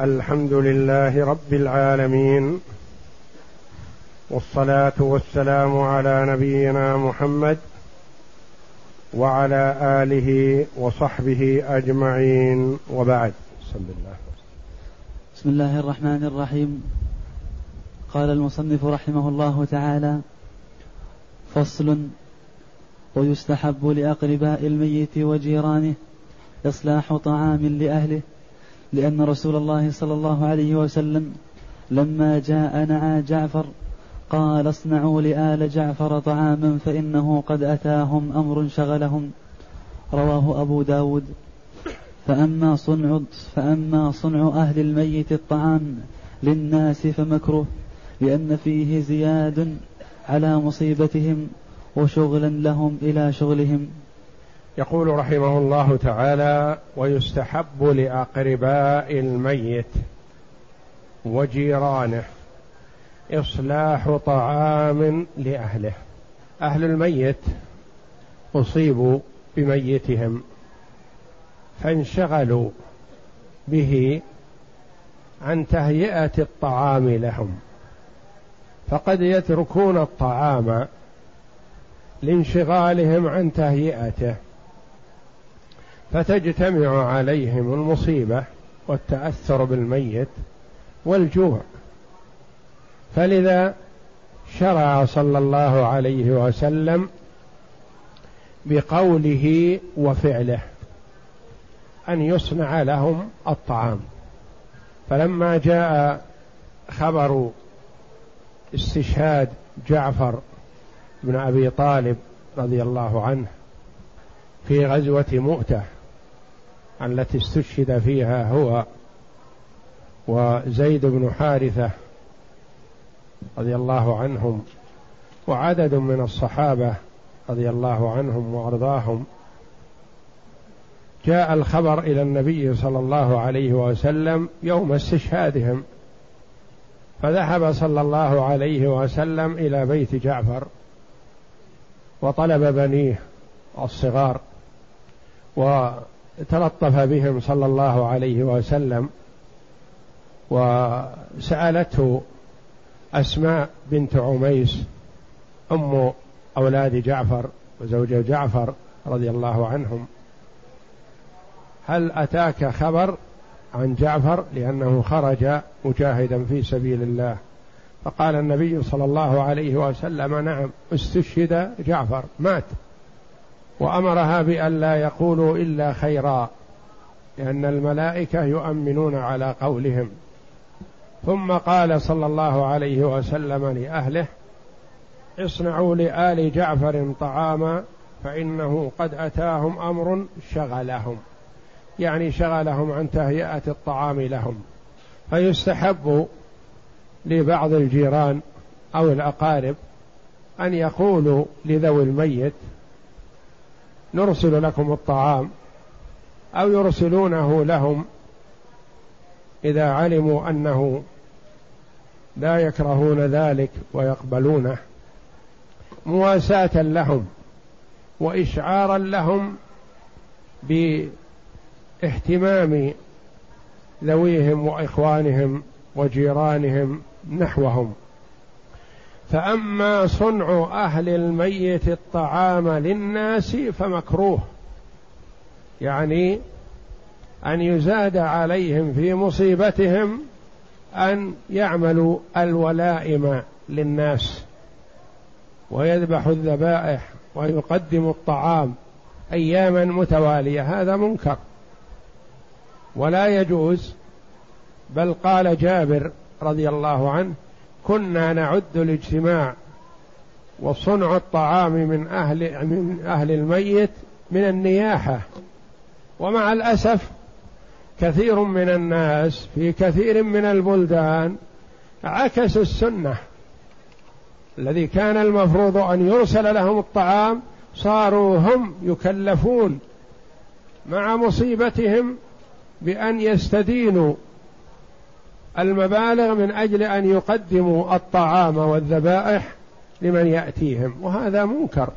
الحمد لله رب العالمين والصلاة والسلام على نبينا محمد وعلى آله وصحبه أجمعين. وبعد بسم الله. بسم الله الرحمن الرحيم. قال المصنف رحمه الله تعالى فصل ويستحب لأقرباء الميت وجيرانه إصلاح طعام لأهله لأن رسول الله صلى الله عليه وسلم لما جاء نعى جعفر قال اصنعوا لآل جعفر طعاما فإنه قد أتاهم أمر شغلهم. رواه أبو داود. فأما صنع فأما صنع أهل الميت الطعام للناس فمكروه لأن فيه زياد على مصيبتهم وشغلا لهم إلى شغلهم. يقول رحمه الله تعالى ويستحب لاقرباء الميت وجيرانه إصلاح طعام لأهله. أهل الميت أصيبوا بميتهم فانشغلوا به عن تهيئة الطعام لهم فقد يتركون الطعام لانشغالهم عن تهيئته. فتجتمع عليهم المصيبة والتأثر بالميت والجوع. فلذا شرع صلى الله عليه وسلم بقوله وفعله أن يصنع لهم الطعام. فلما جاء خبر استشهاد جعفر بن أبي طالب رضي الله عنه في غزوة مؤتة التي استشهد فيها هو وزيد بن حارثة رضي الله عنهم وعدد من الصحابة رضي الله عنهم وأرضاهم جاء الخبر إلى النبي صلى الله عليه وسلم يوم استشهادهم فذهب صلى الله عليه وسلم إلى بيت جعفر وطلب بنيه الصغار وتلطف بهم صلى الله عليه وسلم وسألته أسماء بنت عميس أم أولاد جعفر وزوج جعفر رضي الله عنهم. هل أتاك خبر عن جعفر لأنه خرج مجاهدا في سبيل الله؟ فقال النبي صلى الله عليه وسلم نعم استشهد جعفر مات. وأمرها بأن لا يقولوا إلا خيرا لأن الملائكة يؤمنون على قولهم. ثم قال صلى الله عليه وسلم لأهله اصنعوا لآل جعفر طعاما فإنه قد أتاهم أمر شغلهم. يعني شغلهم عن تهيئة الطعام لهم. فيستحب لبعض الجيران أو الأقارب أن يقولوا لذوي الميت نرسل لكم الطعام أو يرسلونه لهم إذا علموا أنه لا يكرهون ذلك ويقبلونه مواساة لهم وإشعارا لهم باهتمام ذويهم وإخوانهم وجيرانهم نحوهم فأما صنع أهل الميت الطعام للناس فمكروه. يعني أن يزاد عليهم في مصيبتهم أن يعملوا الولائم للناس. ويذبح الذبائح ويقدم الطعام أياما متوالية هذا منكر. ولا يجوز بل قال جابر رضي الله عنه كنا نعد الاجتماع وصنع الطعام من أهل من أهل الميت من النياحة. ومع الأسف كثير من الناس في كثير من البلدان عكسوا السنة. الذي كان المفروض أن يرسل لهم الطعام صاروا هم يكلفون مع مصيبتهم بأن يستدينوا. المبالغ من أجل أن يقدموا الطعام والذبائح لمن يأتيهم وهذا منكر.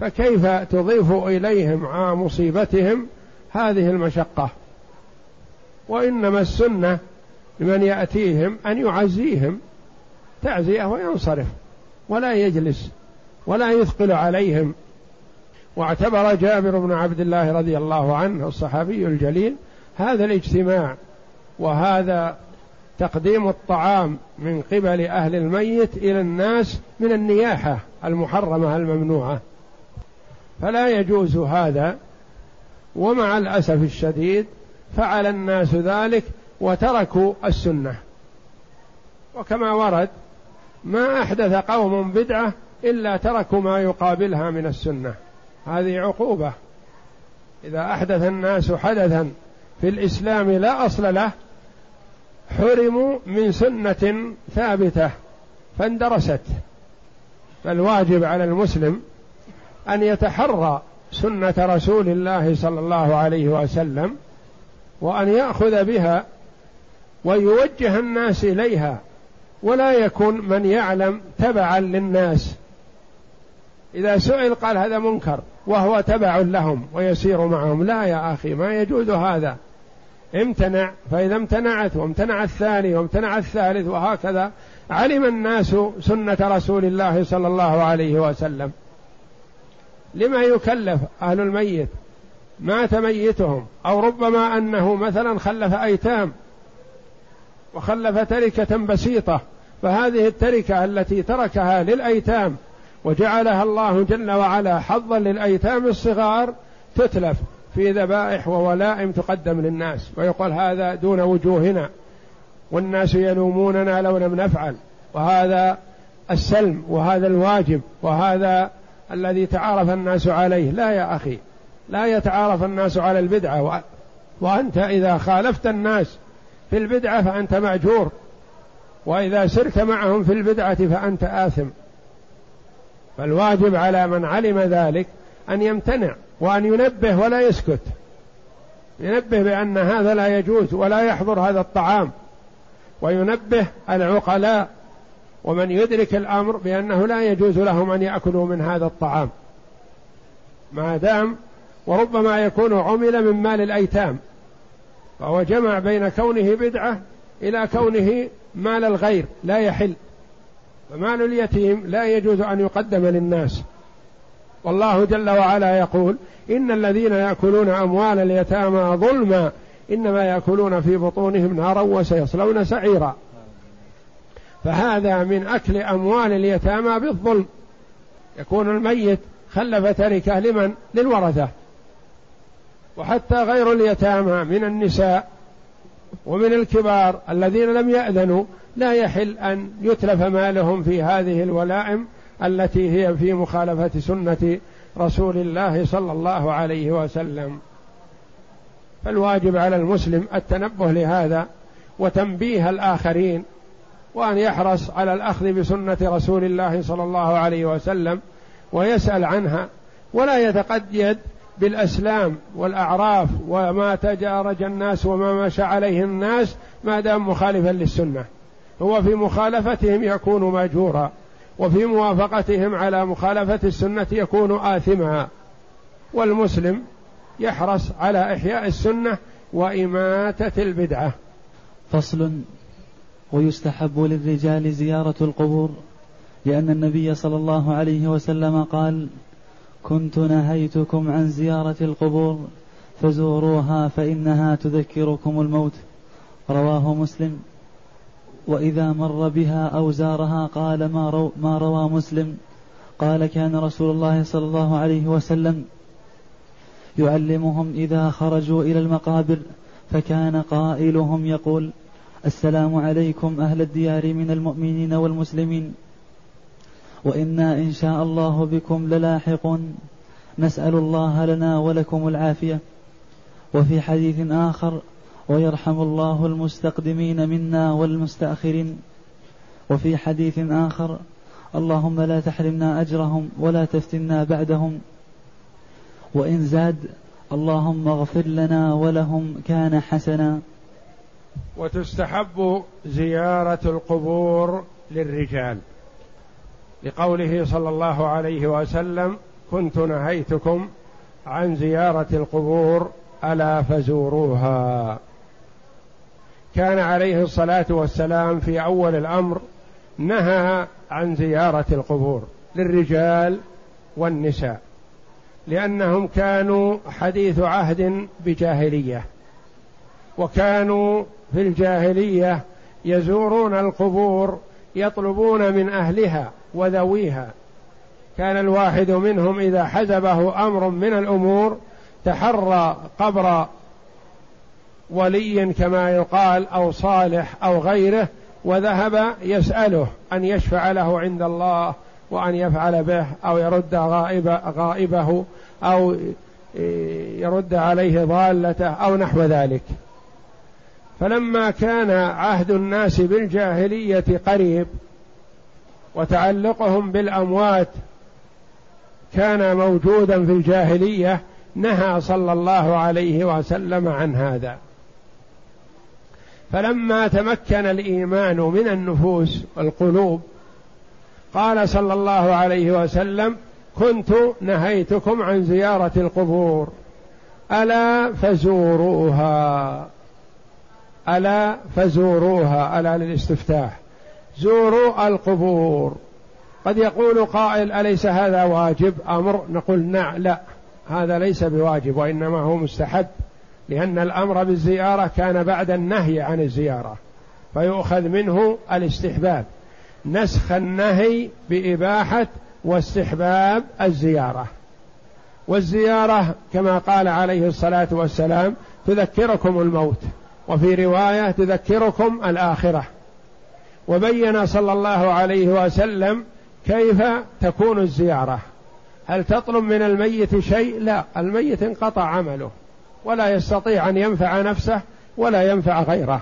فكيف تضيف إليهم مع مصيبتهم هذه المشقة؟ وإنما السنة لمن يأتيهم أن يعزيهم تعزية وينصرف ولا يجلس ولا يثقل عليهم. واعتبر جابر بن عبد الله رضي الله عنه الصحابي الجليل هذا الاجتماع وهذا تقديم الطعام من قبل أهل الميت إلى الناس من النياحة المحرمة الممنوعة. فلا يجوز هذا ومع الأسف الشديد فعل الناس ذلك وتركوا السنة. وكما ورد ما أحدث قوم بدعة إلا تركوا ما يقابلها من السنة. هذه عقوبة. إذا أحدث الناس حدثا في الإسلام لا أصل له حرموا من سنة ثابتة فاندرست. فالواجب على المسلم أن يتحرى سنة رسول الله صلى الله عليه وسلم وأن يأخذ بها ويوجه الناس إليها ولا يكون من يعلم تبعا للناس. إذا سئل قال هذا منكر وهو تبع لهم ويسير معهم لا يا أخي ما يجوز هذا. امتنع فإذا امتنعت وامتنع الثاني وامتنع الثالث وهكذا علم الناس سنة رسول الله صلى الله عليه وسلم. لما يكلف أهل الميت مات ميتهم أو ربما أنه مثلا خلف أيتام وخلف تركة بسيطة فهذه التركة التي تركها للأيتام وجعلها الله جل وعلا حظا للأيتام الصغار تتلف. في ذبائح وولائم تقدم للناس ويقول هذا دون وجوهنا والناس يلوموننا لو لم نفعل وهذا السلم وهذا الواجب وهذا الذي تعارف الناس عليه. لا يا أخي لا يتعارف الناس على البدعة وأنت إذا خالفت الناس في البدعة فأنت مأجور وإذا سرت معهم في البدعة فأنت آثم. فالواجب على من علم ذلك أن يمتنع. وأن ينبه ولا يسكت. ينبه بأن هذا لا يجوز ولا يحضر هذا الطعام. وينبه العقلاء ومن يدرك الأمر بأنه لا يجوز لهم أن يأكلوا من هذا الطعام. ما دام وربما يكون عمل من مال الأيتام. فهو جمع بين كونه بدعة إلى كونه مال الغير لا يحل. فمال اليتيم لا يجوز أن يقدم للناس. والله جل وعلا يقول إن الذين يأكلون أموال اليتامى ظلما إنما يأكلون في بطونهم نارا وسيصلون سعيرا. فهذا من أكل أموال اليتامى بالظلم. يكون الميت خلف تركه لمن؟ للورثة. وحتى غير اليتامى من النساء ومن الكبار الذين لم يأذنوا لا يحل أن يتلف مالهم في هذه الولائم التي هي في مخالفة سنة رسول الله صلى الله عليه وسلم. فالواجب على المسلم التنبه لهذا وتنبيه الآخرين وأن يحرص على الأخذ بسنة رسول الله صلى الله عليه وسلم ويسأل عنها ولا يتقيد بالأسلام والأعراف وما تجارج الناس وما مشى عليه الناس ما دام مخالفا للسنة. هو في مخالفتهم يكون ماجورا. وفي موافقتهم على مخالفة السنة يكون آثما. والمسلم يحرص على إحياء السنة وإماتة البدعة. فصل ويستحب للرجال زيارة القبور لأن النبي صلى الله عليه وسلم قال كنت نهيتكم عن زيارة القبور فزوروها فإنها تذكركم الموت رواه مسلم. وإذا مر بها أو زارها قال ما, رو ما روى مسلم. قال كان رسول الله صلى الله عليه وسلم يعلمهم إذا خرجوا إلى المقابر فكان قائلهم يقول السلام عليكم أهل الديار من المؤمنين والمسلمين. وإنا إن شاء الله بكم للاحقون. نسأل الله لنا ولكم العافية. وفي حديث آخر ويرحم الله المستقدمين منا والمستأخرين. وفي حديث آخر اللهم لا تحرمنا أجرهم ولا تفتنا بعدهم. وإن زاد اللهم اغفر لنا ولهم كان حسنا. وتستحب زيارة القبور للرجال. لقوله صلى الله عليه وسلم كنت نهيتكم عن زيارة القبور ألا فزوروها. كان عليه الصلاة والسلام في أول الأمر نهى عن زيارة القبور للرجال والنساء لأنهم كانوا حديث عهد بجاهلية وكانوا في الجاهلية يزورون القبور يطلبون من أهلها وذويها. كان الواحد منهم إذا حزبه أمر من الأمور تحرى قبر ولي كما يقال أو صالح أو غيره وذهب يسأله أن يشفع له عند الله وأن يفعل به أو يرد غائب غائبه أو يرد عليه ضالته أو نحو ذلك. فلما كان عهد الناس بالجاهلية قريب وتعلقهم بالأموات كان موجودا في الجاهلية نهى صلى الله عليه وسلم عن هذا. فلما تمكن الإيمان من النفوس والقلوب قال صلى الله عليه وسلم كنت نهيتكم عن زيارة القبور ألا فزوروها ألا فزوروها ألا للاستفتاح زوروا القبور. قد يقول قائل أليس هذا واجب؟ أمر نقول نعم لا هذا ليس بواجب وإنما هو مستحب. لأن الأمر بالزيارة كان بعد النهي عن الزيارة فيؤخذ منه الاستحباب. نسخ النهي بإباحة واستحباب الزيارة. والزيارة كما قال عليه الصلاة والسلام تذكركم الموت وفي رواية تذكركم الآخرة. وبين صلى الله عليه وسلم كيف تكون الزيارة. هل تطلب من الميت شيء؟ لا الميت انقطع عمله. ولا يستطيع أن ينفع نفسه ولا ينفع غيره.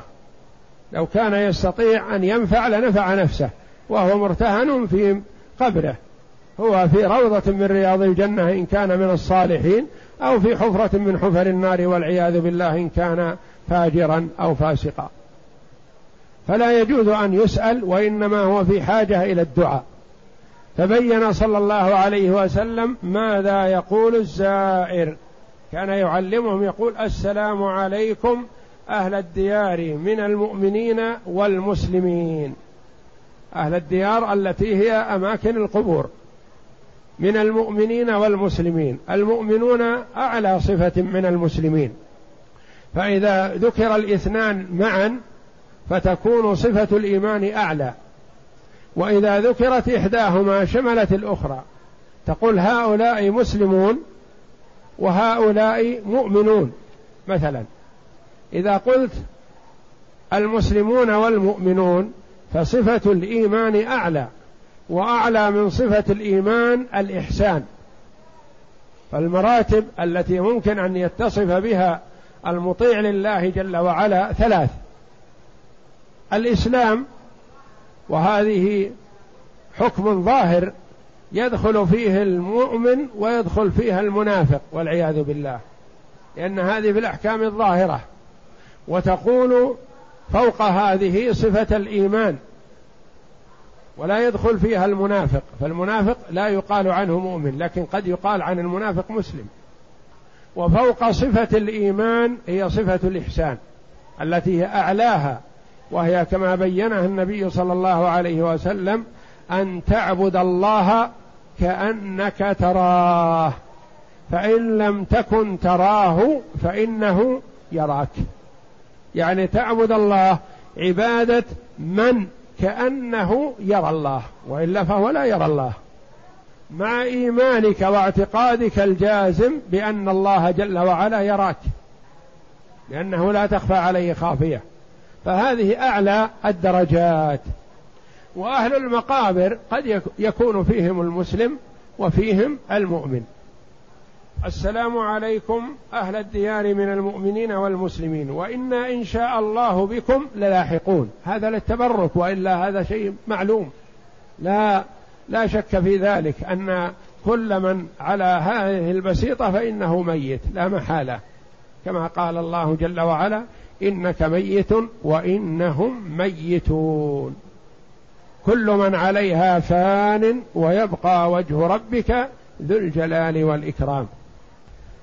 لو كان يستطيع أن ينفع لنفع نفسه وهو مرتهن في قبره. هو في روضة من رياض الجنة إن كان من الصالحين أو في حفرة من حفر النار والعياذ بالله إن كان فاجرا أو فاسقا. فلا يجوز أن يسأل وإنما هو في حاجة إلى الدعاء. فبين صلى الله عليه وسلم ماذا يقول الزائر. كان يعلمهم يقول السلام عليكم أهل الديار من المؤمنين والمسلمين. أهل الديار التي هي أماكن القبور. من المؤمنين والمسلمين. المؤمنون أعلى صفة من المسلمين. فإذا ذكر الإثنان معا فتكون صفة الإيمان أعلى. وإذا ذكرت إحداهما شملت الأخرى. تقول هؤلاء مسلمون وهؤلاء مؤمنون مثلا إذا قلت المسلمون والمؤمنون فصفة الإيمان أعلى وأعلى من صفة الإيمان الإحسان. فالمراتب التي ممكن أن يتصف بها المطيع لله جل وعلا ثلاث. الإسلام وهذه حكم ظاهر يدخل فيه المؤمن ويدخل فيها المنافق والعياذ بالله. لأن هذه في الأحكام الظاهرة. وتقول فوق هذه صفة الإيمان. ولا يدخل فيها المنافق. فالمنافق لا يقال عنه مؤمن لكن قد يقال عن المنافق مسلم. وفوق صفة الإيمان هي صفة الإحسان التي هي أعلاها. وهي كما بينها النبي صلى الله عليه وسلم أن تعبد الله كأنك تراه. فإن لم تكن تراه فإنه يراك. يعني تعبد الله عبادة من كأنه يرى الله وإلا فهو لا يرى الله. مع إيمانك واعتقادك الجازم بأن الله جل وعلا يراك. لأنه لا تخفى عليه خافية. فهذه أعلى الدرجات. وأهل المقابر قد يكون فيهم المسلم وفيهم المؤمن. السلام عليكم أهل الديار من المؤمنين والمسلمين وإنا إن شاء الله بكم للاحقون. هذا للتبرك وإلا هذا شيء معلوم. لا لا شك في ذلك أن كل من على هذه البسيطة فإنه ميت لا محالة. كما قال الله جل وعلا إنك ميت وإنهم ميتون. كل من عليها فان ويبقى وجه ربك ذو الجلال والإكرام.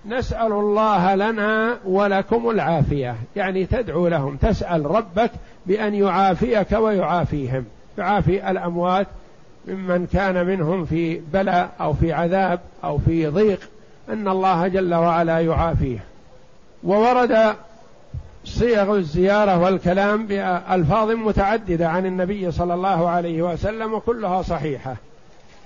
نسأل الله لنا ولكم العافية. يعني تدعو لهم تسأل ربك بأن يعافيك ويعافيهم. يعافي الأموات ممن كان منهم في بلاء أو في عذاب أو في ضيق. أن الله جل وعلا يعافيه. وورد صيغ الزيارة والكلام بألفاظ متعددة عن النبي صلى الله عليه وسلم وكلها صحيحة.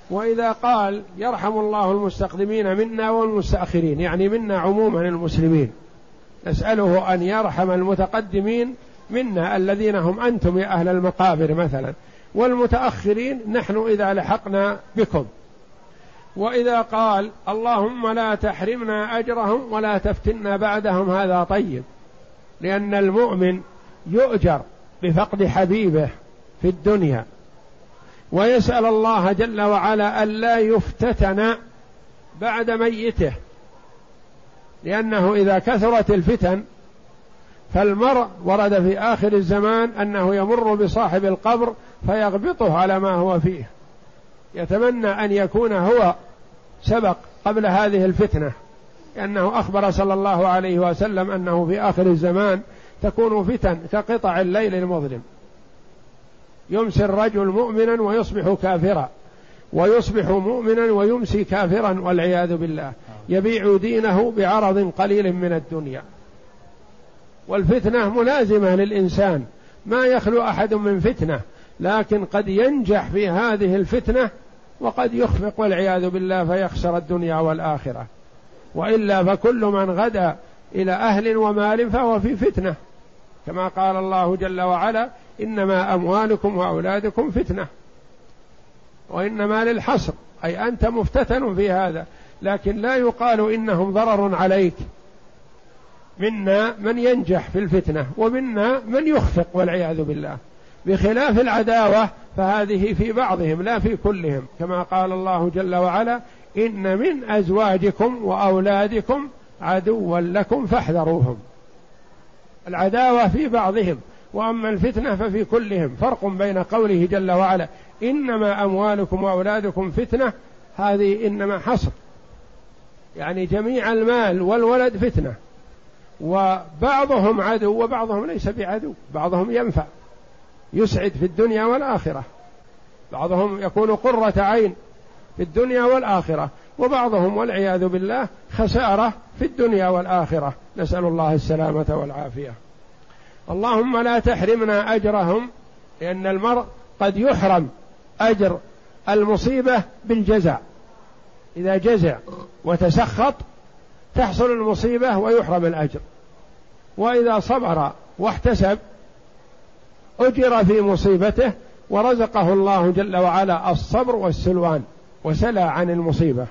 وإذا قال يرحم الله المستقدمين منا والمستأخرين يعني منا عموما المسلمين نسأله أن يرحم المتقدمين منا الذين هم أنتم يا أهل المقابر مثلا والمتأخرين نحن إذا لحقنا بكم. وإذا قال اللهم لا تحرمنا أجرهم ولا تفتنا بعدهم هذا طيب. لأن المؤمن يؤجر بفقد حبيبه في الدنيا. ويسأل الله جل وعلا ألا يفتتن بعد ميته. لأنه إذا كثرت الفتن فالمرء ورد في آخر الزمان أنه يمر بصاحب القبر فيغبطه على ما هو فيه. يتمنى أن يكون هو سبق قبل هذه الفتنة. لأنه أخبر صلى الله عليه وسلم أنه في آخر الزمان تكون فتن كقطع الليل المظلم. يمسي الرجل مؤمنا ويصبح كافرا ويصبح مؤمنا ويمسي كافرا والعياذ بالله. يبيع دينه بعرض قليل من الدنيا. والفتنة ملازمة للإنسان. ما يخلو أحد من فتنة لكن قد ينجح في هذه الفتنة وقد يخفق والعياذ بالله فيخسر الدنيا والآخرة. وإلا فكل من غدا إلى أهل ومال فهو في فتنة. كما قال الله جل وعلا إنما أموالكم وأولادكم فتنة. وإنما للحصر. أي أنت مفتتن في هذا. لكن لا يقال إنهم ضرر عليك. منا من ينجح في الفتنة ومنا من يخفق والعياذ بالله. بخلاف العداوة فهذه في بعضهم لا في كلهم. كما قال الله جل وعلا إن من أزواجكم وأولادكم عدوا لكم فاحذروهم. العداوة في بعضهم وأما الفتنة ففي كلهم. فرق بين قوله جل وعلا إنما أموالكم وأولادكم فتنة هذه إنما حصر. يعني جميع المال والولد فتنة. وبعضهم عدو وبعضهم ليس بعدو. بعضهم ينفع يسعد في الدنيا والآخرة. بعضهم يكون قرة عين في الدنيا والآخرة. وبعضهم والعياذ بالله خسارة في الدنيا والآخرة. نسأل الله السلامة والعافية. اللهم لا تحرمنا أجرهم لأن المرء قد يحرم أجر المصيبة بالجزع إذا جزع وتسخط تحصل المصيبة ويحرم الأجر. وإذا صبر واحتسب أجر في مصيبته ورزقه الله جل وعلا الصبر والسلوان. وسلى عن المصيبة.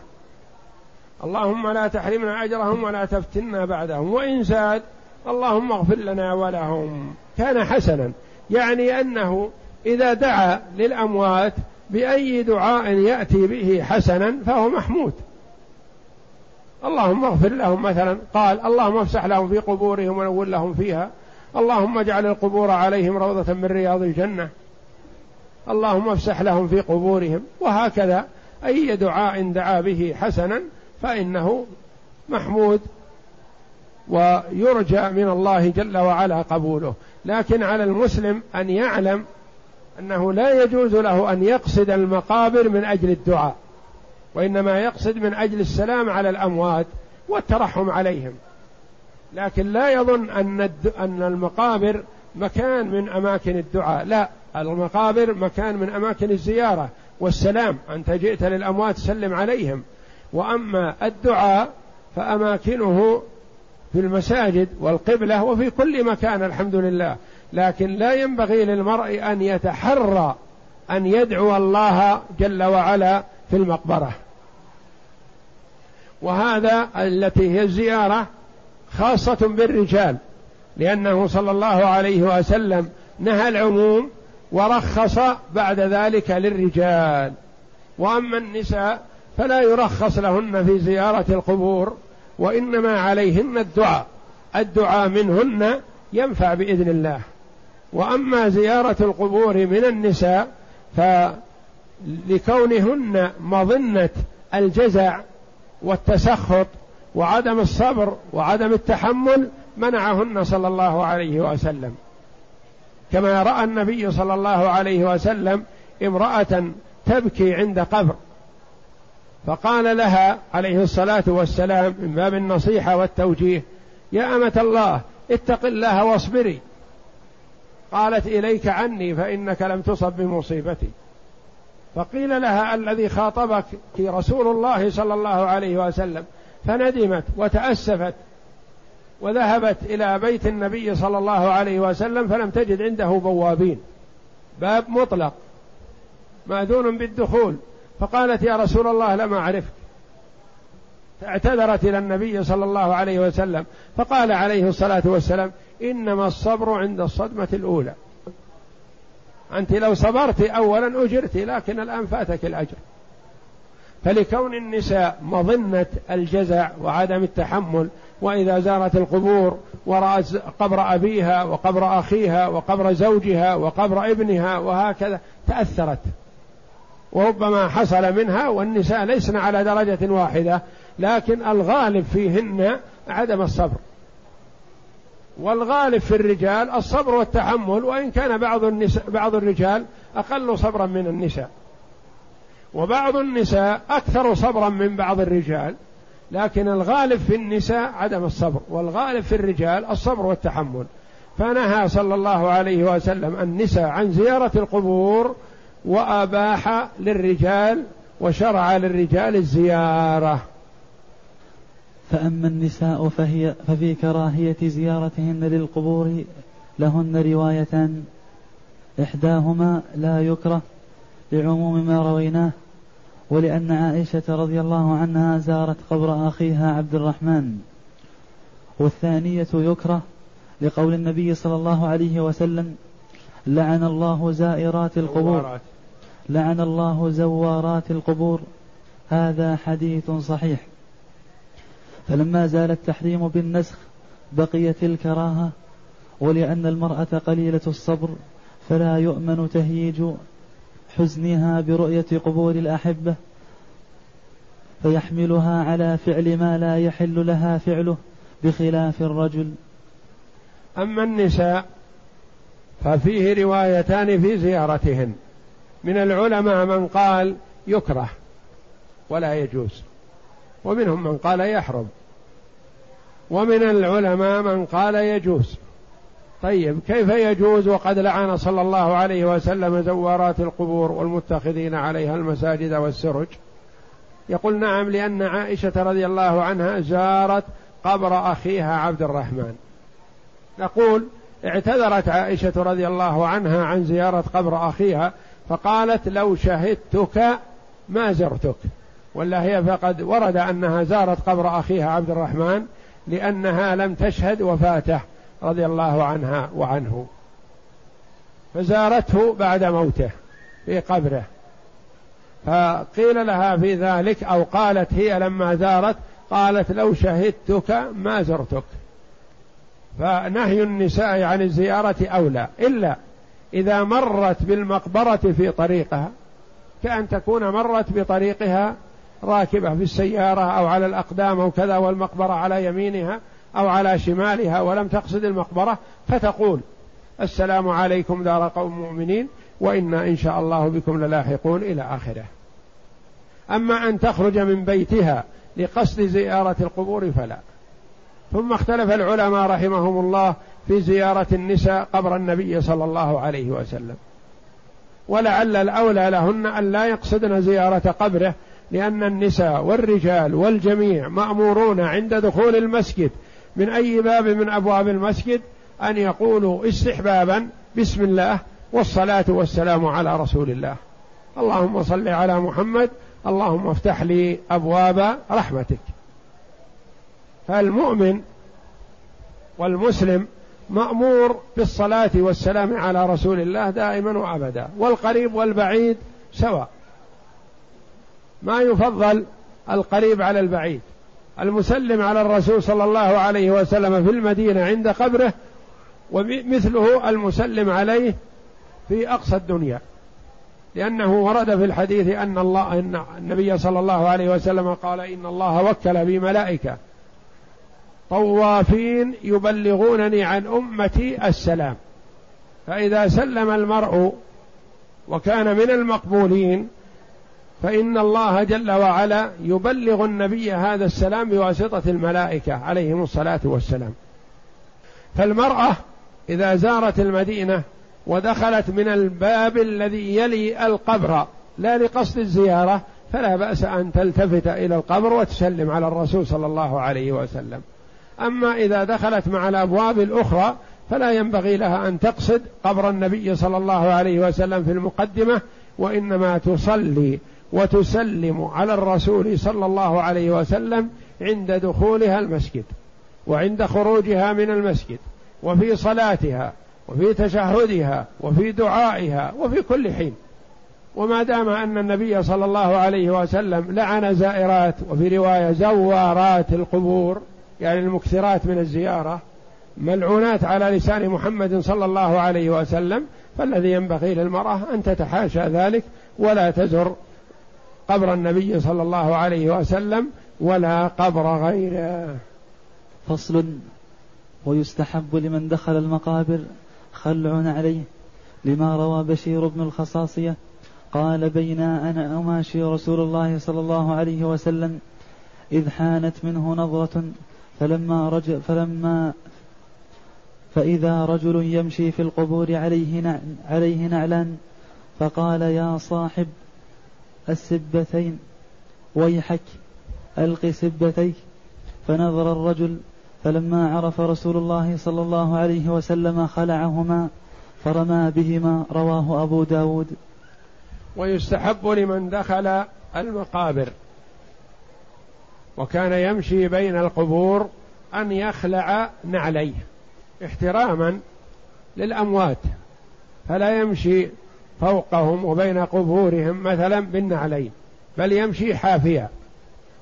اللهم لا تحرمنا أجرهم ولا تفتنا بعدهم. وإن زاد اللهم اغفر لنا ولهم. كان حسنا. يعني أنه إذا دعا للأموات بأي دعاء يأتي به حسنا فهو محمود. اللهم اغفر لهم مثلا. قال اللهم افسح لهم في قبورهم ونور لهم فيها. اللهم اجعل القبور عليهم روضة من رياض الجنة. اللهم افسح لهم في قبورهم. وهكذا أي دعاء دعا به حسنا فإنه محمود ويرجى من الله جل وعلا قبوله. لكن على المسلم أن يعلم أنه لا يجوز له أن يقصد المقابر من أجل الدعاء وإنما يقصد من أجل السلام على الأموات والترحم عليهم. لكن لا يظن أن أن المقابر مكان من أماكن الدعاء. لا المقابر مكان من أماكن الزيارة. والسلام أنت جئت للأموات سلم عليهم. وأما الدعاء فأماكنه في المساجد والقبلة وفي كل مكان الحمد لله. لكن لا ينبغي للمرء أن يتحرى أن يدعو الله جل وعلا في المقبرة. وهذا التي هي الزيارة خاصة بالرجال لأنه صلى الله عليه وسلم نهى العموم ورخص بعد ذلك للرجال. وأما النساء فلا يرخص لهن في زيارة القبور وإنما عليهن الدعاء. الدعاء منهن ينفع بإذن الله. وأما زيارة القبور من النساء فلكونهن مظنة الجزع والتسخط وعدم الصبر وعدم التحمل منعهن صلى الله عليه وسلم. كما رأى النبي صلى الله عليه وسلم امرأة تبكي عند قبر. فقال لها عليه الصلاة والسلام من باب النصيحة والتوجيه يا أمة الله اتق الله واصبري. قالت إليك عني فإنك لم تصب بمصيبتي. فقيل لها الذي خاطبك رسول الله صلى الله عليه وسلم فندمت وتأسفت وذهبت إلى بيت النبي صلى الله عليه وسلم فلم تجد عنده بوابين. باب مطلق. مأذون بالدخول. فقالت يا رسول الله لم أعرفك. اعتذرت إلى النبي صلى الله عليه وسلم. فقال عليه الصلاة والسلام إنما الصبر عند الصدمة الأولى. أنت لو صبرت اولا أجرت لكن الآن فاتك الأجر. فلكون النساء مظنة الجزع وعدم التحمل وإذا زارت القبور ورأت قبر أبيها وقبر أخيها وقبر زوجها وقبر ابنها وهكذا تأثرت. وربما حصل منها والنساء ليسن على درجة واحدة لكن الغالب فيهن عدم الصبر. والغالب في الرجال الصبر والتحمل وإن كان بعض النساء بعض الرجال أقل صبرا من النساء. وبعض النساء أكثر صبرا من بعض الرجال لكن الغالب في النساء عدم الصبر والغالب في الرجال الصبر والتحمل. فنهى صلى الله عليه وسلم النساء عن زيارة القبور وأباح للرجال وشرع للرجال الزيارة. فأما النساء فهي ففي كراهية زيارتهن للقبور لهن روايتان إحداهما لا يكره لعموم ما رويناه ولأن عائشة رضي الله عنها زارت قبر أخيها عبد الرحمن. والثانية يكره لقول النبي صلى الله عليه وسلم لعن الله زائرات القبور. لعن الله زوارات القبور. هذا حديث صحيح. فلما زال التحريم بالنسخ بقيت الكراهة ولأن المرأة قليلة الصبر فلا يؤمن تهييج حزنها برؤية قبور الأحبة فيحملها على فعل ما لا يحل لها فعله بخلاف الرجل. أما النساء ففيه روايتان في زيارتهن. من العلماء من قال يكره ولا يجوز ومنهم من قال يحرم ومن العلماء من قال يجوز. طيب كيف يجوز وقد لعن صلى الله عليه وسلم زوارات القبور والمتخذين عليها المساجد والسرج؟ يقول نعم لأن عائشة رضي الله عنها زارت قبر أخيها عبد الرحمن. نقول اعتذرت عائشة رضي الله عنها عن زيارة قبر أخيها فقالت لو شهدتك ما زرتك. ولا هي فقد ورد أنها زارت قبر أخيها عبد الرحمن لأنها لم تشهد وفاته. رضي الله عنها وعنه. فزارته بعد موته في قبره. فقيل لها في ذلك أو قالت هي لما زارت قالت لو شهدتك ما زرتك. فنهي النساء عن الزيارة اولى إلا إذا مرت بالمقبرة في طريقها كأن تكون مرت بطريقها راكبة في السيارة أو على الأقدام أو كذا والمقبرة على يمينها أو على شمالها ولم تقصد المقبرة فتقول السلام عليكم دار قوم مؤمنين وإنا إن شاء الله بكم للاحقون إلى آخره. أما أن تخرج من بيتها لقصد زيارة القبور فلا. ثم اختلف العلماء رحمهم الله في زيارة النساء قبر النبي صلى الله عليه وسلم. ولعل الأولى لهن أن لا يقصدن زيارة قبره لأن النساء والرجال والجميع مأمورون عند دخول المسجد من أي باب من أبواب المسجد أن يقولوا استحبابا بسم الله والصلاة والسلام على رسول الله. اللهم صل على محمد اللهم افتح لي أبواب رحمتك. فالمؤمن والمسلم مأمور بالصلاة والسلام على رسول الله دائما وأبدا والقريب والبعيد سواء. ما يفضل القريب على البعيد. المسلم على الرسول صلى الله عليه وسلم في المدينة عند قبره ومثله المسلم عليه في أقصى الدنيا. لأنه ورد في الحديث أن الله أن النبي صلى الله عليه وسلم قال إن الله وكل بي ملائكه طوافين يبلغونني عن أمتي السلام. فإذا سلم المرء وكان من المقبولين فإن الله جل وعلا يبلغ النبي هذا السلام بواسطة الملائكة عليهم الصلاة والسلام. فالمرأة إذا زارت المدينة ودخلت من الباب الذي يلي القبر لا لقصد الزيارة فلا بأس أن تلتفت إلى القبر وتسلم على الرسول صلى الله عليه وسلم. أما إذا دخلت مع الأبواب الأخرى فلا ينبغي لها أن تقصد قبر النبي صلى الله عليه وسلم في المقدمة وإنما تصلي وتسلم على الرسول صلى الله عليه وسلم عند دخولها المسجد وعند خروجها من المسجد وفي صلاتها وفي تشهدها وفي دعائها وفي كل حين. وما دام أن النبي صلى الله عليه وسلم لعن زائرات وفي رواية زوارات القبور يعني المكثرات من الزيارة ملعونات على لسان محمد صلى الله عليه وسلم فالذي ينبغي للمرأة أن تتحاشى ذلك ولا تزر قبر النبي صلى الله عليه وسلم ولا قبر غيره. فصل ويستحب لمن دخل المقابر خلع عليه لما روى بشير بن الخصاصية قال بينا أنا أماشي رسول الله صلى الله عليه وسلم إذ حانت منه نظرة فلما رجل فلما فإذا رجل يمشي في القبور عليه عليه نعلان فقال يا صاحب السبتين ويحك ألق سبتيك. فنظر الرجل فلما عرف رسول الله صلى الله عليه وسلم خلعهما فرمى بهما رواه أبو داود. ويستحب لمن دخل المقابر. وكان يمشي بين القبور أن يخلع نعليه. احتراما للأموات فلا يمشي فوقهم وبين قبورهم مثلا بالنعلين بل يمشي حافيا.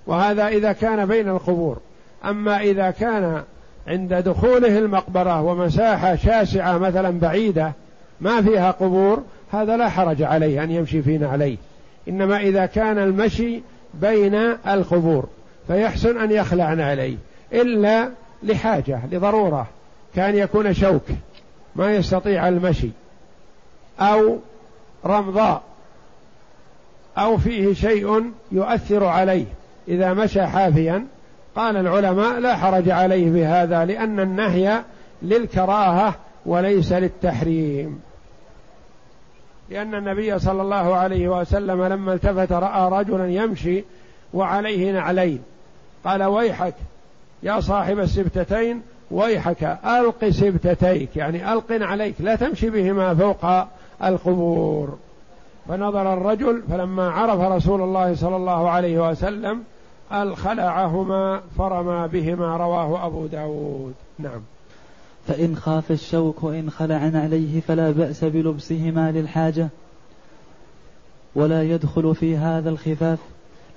وهذا إذا كان بين القبور. أما إذا كان عند دخوله المقبرة ومساحة شاسعة مثلا بعيدة ما فيها قبور هذا لا حرج عليه أن يمشي في نعليه. إنما إذا كان المشي بين القبور فيحسن أن يخلع نعليه. إلا لحاجة لضرورة كان يكون شوك ما يستطيع المشي. أو رمضاء أو فيه شيء يؤثر عليه إذا مشى حافيا. قال العلماء لا حرج عليه بهذا لأن النهي للكراهة وليس للتحريم. لأن النبي صلى الله عليه وسلم لما التفت رأى رجلا يمشي وعليه نعلين. قال ويحك يا صاحب السبتتين ويحك ألق سبتتيك يعني ألق عليك لا تمشي بهما فوق القبور. فنظر الرجل فلما عرف رسول الله صلى الله عليه وسلم الخلعهما فرمى بهما رواه أبو داود. نعم. فإن خاف الشوك وإن خلع عليه فلا بأس بلبسهما للحاجة ولا يدخل في هذا الخفاف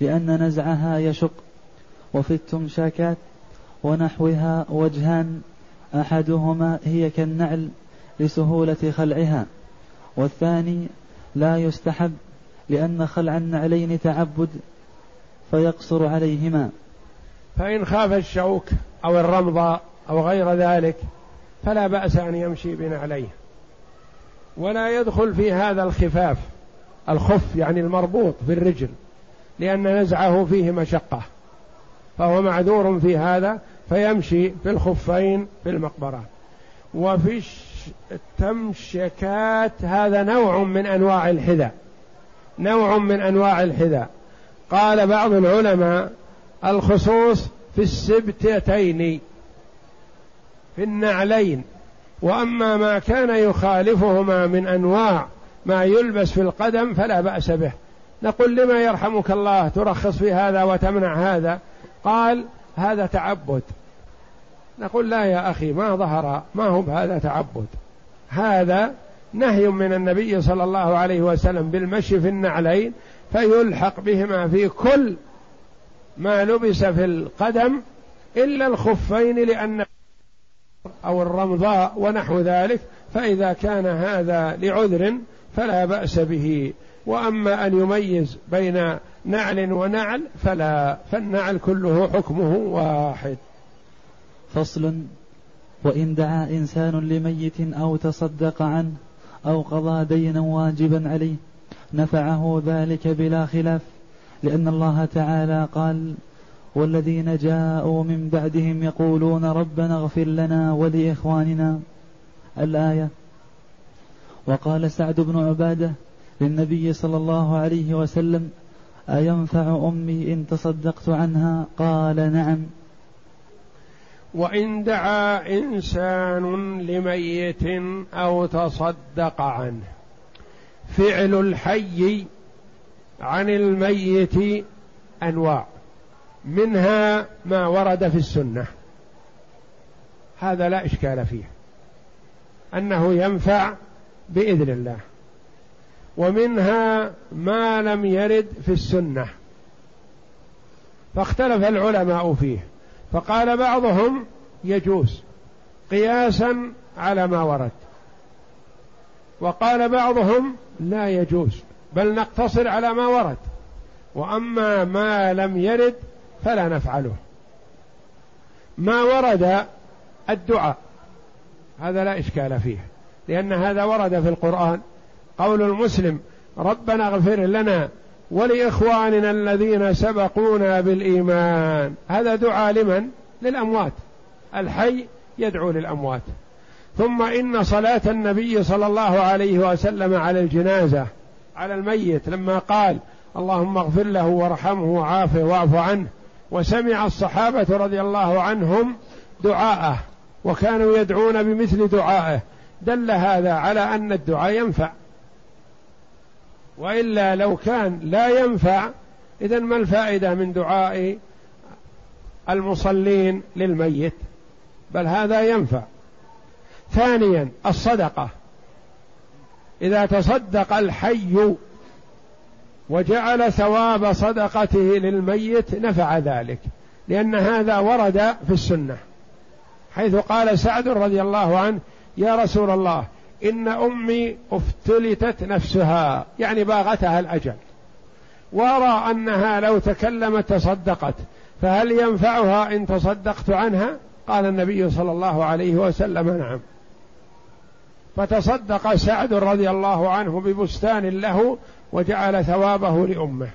لأن نزعها يشق. وفي التمشاكات ونحوها وجهان أحدهما هي كالنعل لسهولة خلعها. والثاني لا يستحب لأن خلع النعلين تعبد فيقصر عليهما. فإن خاف الشوك أو الرمض أو غير ذلك فلا بأس أن يمشي بنعليه. ولا يدخل في هذا الخفاف الخف يعني المربوط في الرجل لأن نزعه فيه مشقة. فهو معذور في هذا فيمشي في الخفين في المقبرة. وفي التمشكات هذا نوع من أنواع الحذاء. نوع من أنواع الحذاء. قال بعض العلماء الخصوص في السبتتين في النعلين. وأما ما كان يخالفهما من أنواع ما يلبس في القدم فلا بأس به. نقول لما يرحمك الله ترخص في هذا وتمنع هذا؟ قال هذا تعبد. نقول لا يا أخي ما ظهر ما هو هذا تعبد. هذا نهي من النبي صلى الله عليه وسلم بالمشي في النعلين فيلحق بهما في كل ما لبس في القدم إلا الخفين لأن أو الرمضاء ونحو ذلك فإذا كان هذا لعذر فلا بأس به. وأما أن يميز بين نعل ونعل فلا فالنعل كله حكمه واحد. فصل وإن دعا إنسان لميت أو تصدق عنه أو قضى دينا واجبا عليه نفعه ذلك بلا خلاف لأن الله تعالى قال والذين جاءوا من بعدهم يقولون ربنا اغفر لنا ولإخواننا. الآية وقال سعد بن عبادة للنبي صلى الله عليه وسلم أينفع أمي إن تصدقت عنها؟ قال نعم. وإن دعا إنسان لميت أو تصدق عنه. فعل الحي عن الميت أنواع منها ما ورد في السنة. هذا لا إشكال فيه. أنه ينفع بإذن الله. ومنها ما لم يرد في السنة. فاختلف العلماء فيه. فقال بعضهم يجوز قياسا على ما ورد. وقال بعضهم لا يجوز بل نقتصر على ما ورد. وأما ما لم يرد فلا نفعله. ما ورد الدعاء هذا لا إشكال فيه لأن هذا ورد في القرآن. قول المسلم ربنا اغفر لنا ولإخواننا الذين سبقونا بالإيمان. هذا دعاء لمن؟ للأموات. الحي يدعو للأموات. ثم إن صلاة النبي صلى الله عليه وسلم على الجنازة على الميت لما قال اللهم اغفر له وارحمه وعافه واعف عنه. وسمع الصحابة رضي الله عنهم دعاءه وكانوا يدعون بمثل دعائه. دل هذا على أن الدعاء ينفع. وإلا لو كان لا ينفع اذا ما الفائدة من دعاء المصلين للميت؟ بل هذا ينفع. ثانيا الصدقة. إذا تصدق الحي وجعل ثواب صدقته للميت نفع ذلك لأن هذا ورد في السنة. حيث قال سعد رضي الله عنه يا رسول الله إن أمي افتلتت نفسها يعني باغتها الأجل. وأرى أنها لو تكلمت تصدقت فهل ينفعها إن تصدقت عنها؟ قال النبي صلى الله عليه وسلم نعم. فتصدق سعد رضي الله عنه ببستان له وجعل ثوابه لأمه.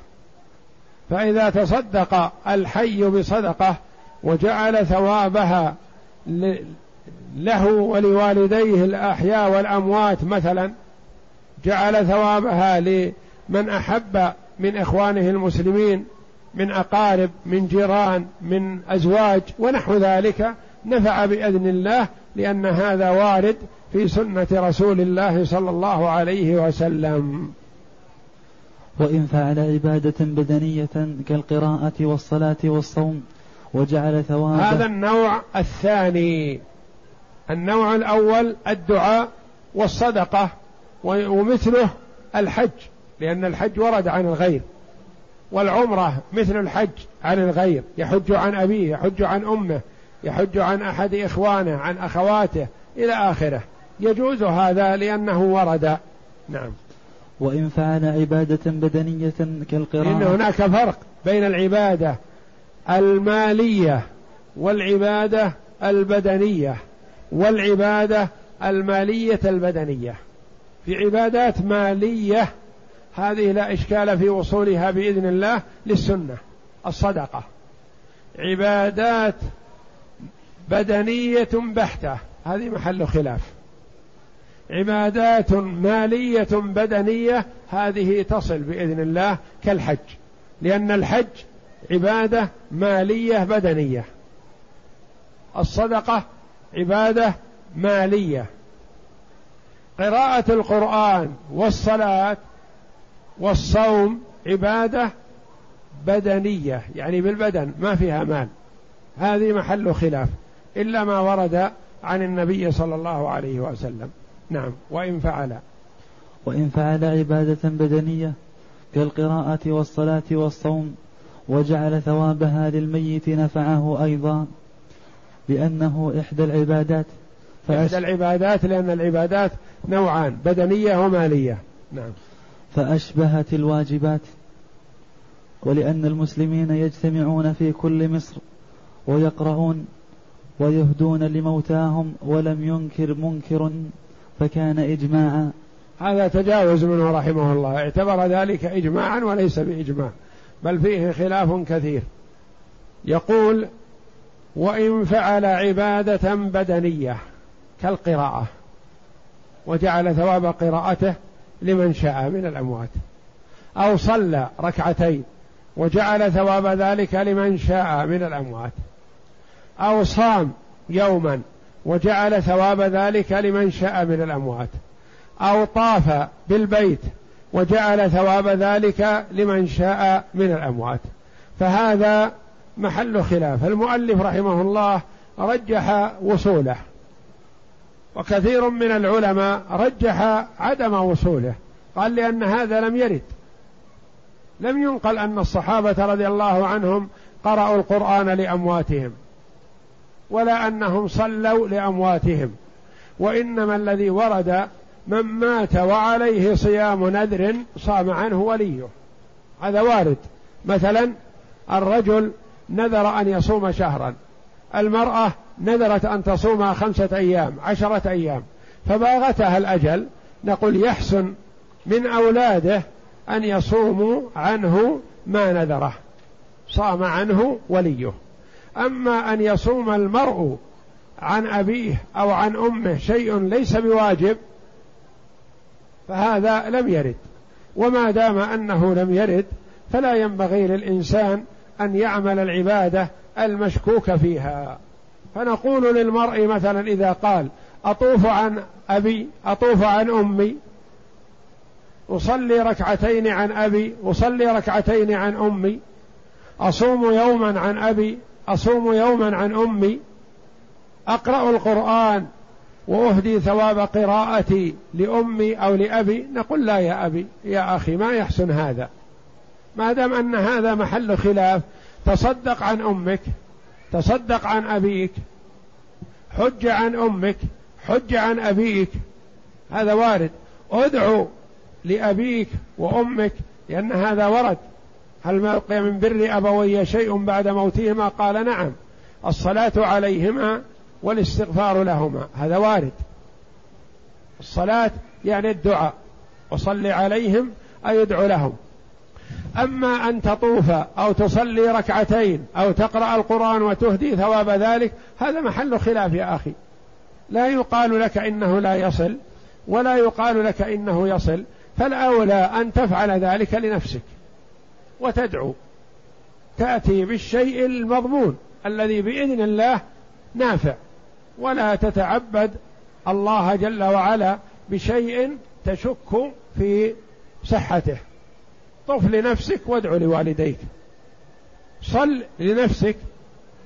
فإذا تصدق الحي بصدقة وجعل ثوابها له ولوالديه الأحياء والأموات مثلا جعل ثوابها لمن أحب من إخوانه المسلمين من أقارب من جيران من أزواج ونحو ذلك نفع بإذن الله لأن هذا وارد في سنة رسول الله صلى الله عليه وسلم. وإن فعل عبادة بدنية كالقراءة والصلاة والصوم وجعل ثوابه هذا النوع الثاني. النوع الأول الدعاء والصدقة ومثله الحج لأن الحج ورد عن الغير. والعمرة مثل الحج عن الغير يحج عن أبيه يحج عن أمه يحج عن أحد إخوانه عن أخواته إلى آخره. يجوز هذا لأنه ورد. نعم. وإن فعل عبادة بدنية كالقراءة. إن هناك فرق بين العبادة المالية والعبادة البدنية. والعبادة المالية البدنية. في عبادات مالية هذه لا إشكال في وصولها بإذن الله للسنة الصدقة. عبادات بدنية بحتة هذه محل خلاف. عبادات مالية بدنية هذه تصل بإذن الله كالحج لأن الحج عبادة مالية بدنية. الصدقة عبادة مالية. قراءة القرآن والصلاة والصوم عبادة بدنية يعني بالبدن ما فيها مال. هذه محل خلاف إلا ما ورد عن النبي صلى الله عليه وسلم. نعم وإن فعل. وإن فعل عبادة بدنية كالقراءة والصلاة والصوم وجعل ثوابها للميت نفعه أيضا. لأنه إحدى العبادات. إحدى العبادات لأن العبادات نوعان بدنية ومالية. نعم. فأشبهت الواجبات ولأن المسلمين يجتمعون في كل مصر ويقرؤون ويهدون لموتاهم ولم ينكر منكر فكان إجماعا. هذا تجاوز منه رحمه الله. اعتبر ذلك إجماعا وليس بإجماع بل فيه خلاف كثير. يقول وإن فعل عبادة بدنية كالقراءة وجعل ثواب قراءته لمن شاء من الأموات. أو صلى ركعتين وجعل ثواب ذلك لمن شاء من الأموات. أو صام يوما وجعل ثواب ذلك لمن شاء من الأموات. أو طاف بالبيت وجعل ثواب ذلك لمن شاء من الأموات. فهذا محل خلاف. المؤلف رحمه الله رجح وصوله. وكثير من العلماء رجح عدم وصوله. قال لأن هذا لم يرد. لم ينقل أن الصحابة رضي الله عنهم قرأوا القرآن لأمواتهم ولا أنهم صلوا لأمواتهم. وإنما الذي ورد من مات وعليه صيام نذر صام عنه وليه. هذا وارد. مثلا الرجل نذر أن يصوم شهرا. المرأة نذرت أن تصوم خمسة أيام عشرة أيام. فباغتها الأجل نقول يحسن من أولاده أن يصوموا عنه ما نذره. صام عنه وليه. أما أن يصوم المرء عن أبيه أو عن أمه شيء ليس بواجب فهذا لم يرد. وما دام أنه لم يرد فلا ينبغي للإنسان أن يعمل العبادة المشكوك فيها. فنقول للمرء مثلا إذا قال أطوف عن أبي أطوف عن أمي أصلي ركعتين عن أبي أصلي ركعتين عن أمي أصوم يوما عن أبي أصوم يوما عن أمي أقرأ القرآن وأهدي ثواب قراءتي لأمي أو لأبي نقول لا يا أبي يا أخي ما يحسن هذا. ما دام أن هذا محل خلاف تصدق عن أمك تصدق عن أبيك حج عن أمك حج عن أبيك. هذا وارد. أدعو لأبيك وأمك لأن هذا ورد. هل بقي من بر أبوي شيء بعد موتهما؟ قال نعم. الصلاة عليهما والاستغفار لهما. هذا وارد. الصلاة يعني الدعاء. وصل عليهم أي ادعو لهم. أما أن تطوف أو تصلي ركعتين أو تقرأ القرآن وتهدي ثواب ذلك هذا محل خلاف يا أخي. لا يقال لك إنه لا يصل ولا يقال لك إنه يصل فالأولى أن تفعل ذلك لنفسك وتدعو. تأتي بالشيء المضمون الذي بإذن الله نافع ولا تتعبد الله جل وعلا بشيء تشك في صحته. طف لنفسك وادعو لوالديك. صل لنفسك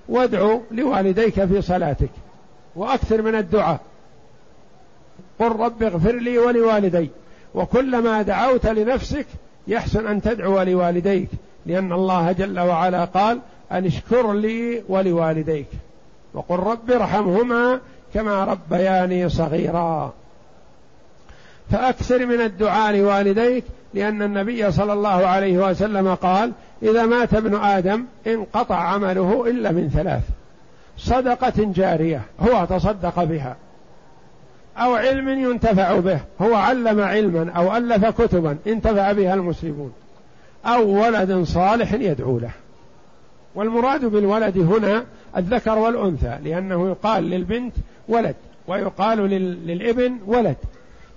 وادعو لوالديك في صلاتك. وأكثر من الدعاء. قل رب اغفر لي ولوالدي. وكلما دعوت لنفسك يحسن أن تدعو لوالديك. لأن الله جل وعلا قال أن اشكر لي ولوالديك. وقل رب ارحمهما كما ربياني صغيرا. فأكثر من الدعاء لوالديك لأن النبي صلى الله عليه وسلم قال إذا مات ابن آدم انقطع عمله إلا من ثلاث. صدقة جارية هو تصدق بها. أو علم ينتفع به هو علم علما أو ألف كتبا انتفع بها المسلمون. أو ولد صالح يدعو له. والمراد بالولد هنا الذكر والأنثى لأنه يقال للبنت ولد ويقال للابن ولد.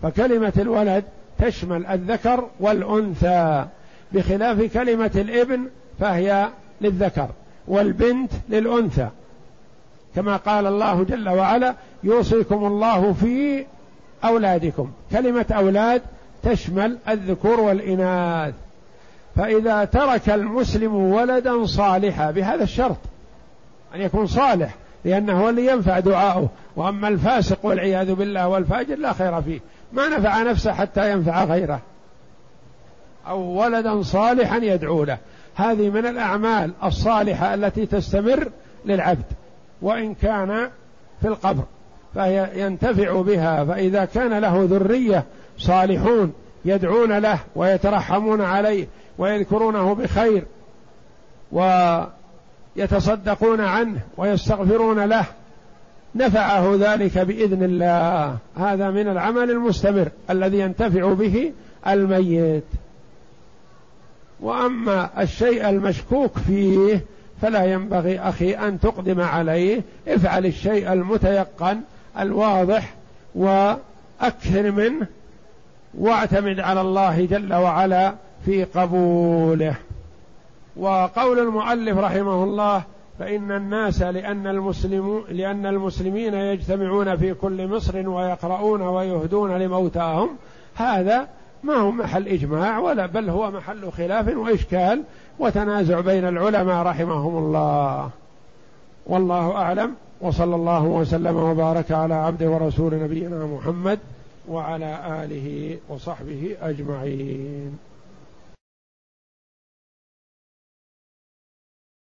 فكلمة الولد تشمل الذكر والأنثى بخلاف كلمة الابن فهي للذكر والبنت للأنثى. كما قال الله جل وعلا يوصيكم الله في أولادكم. كلمة أولاد تشمل الذكور والإناث. فإذا ترك المسلم ولدا صالحا بهذا الشرط أن يكون صالح لأنه هو اللي ينفع دعاؤه. وأما الفاسق والعياذ بالله والفاجر لا خير فيه. ما نفع نفسه حتى ينفع غيره. أو ولدا صالحا يدعو له. هذه من الأعمال الصالحة التي تستمر للعبد وإن كان في القبر فهي ينتفع بها. فإذا كان له ذرية صالحون يدعون له ويترحمون عليه ويذكرونه بخير ويتصدقون عنه ويستغفرون له نفعه ذلك بإذن الله. هذا من العمل المستمر الذي ينتفع به الميت. وأما الشيء المشكوك فيه فلا ينبغي أخي أن تقدم عليه. افعل الشيء المتيقن الواضح وأكثر منه واعتمد على الله جل وعلا في قبوله. وقول المؤلف رحمه الله فإن الناس لأن المسلم لأن المسلمين يجتمعون في كل مصر ويقرؤون ويهدون لموتاهم هذا ما هو محل إجماع ولا بل هو محل خلاف وإشكال وتنازع بين العلماء رحمهم الله. والله أعلم وصلى الله وسلم وبارك على عبده ورسول نبينا محمد وعلى آله وصحبه أجمعين.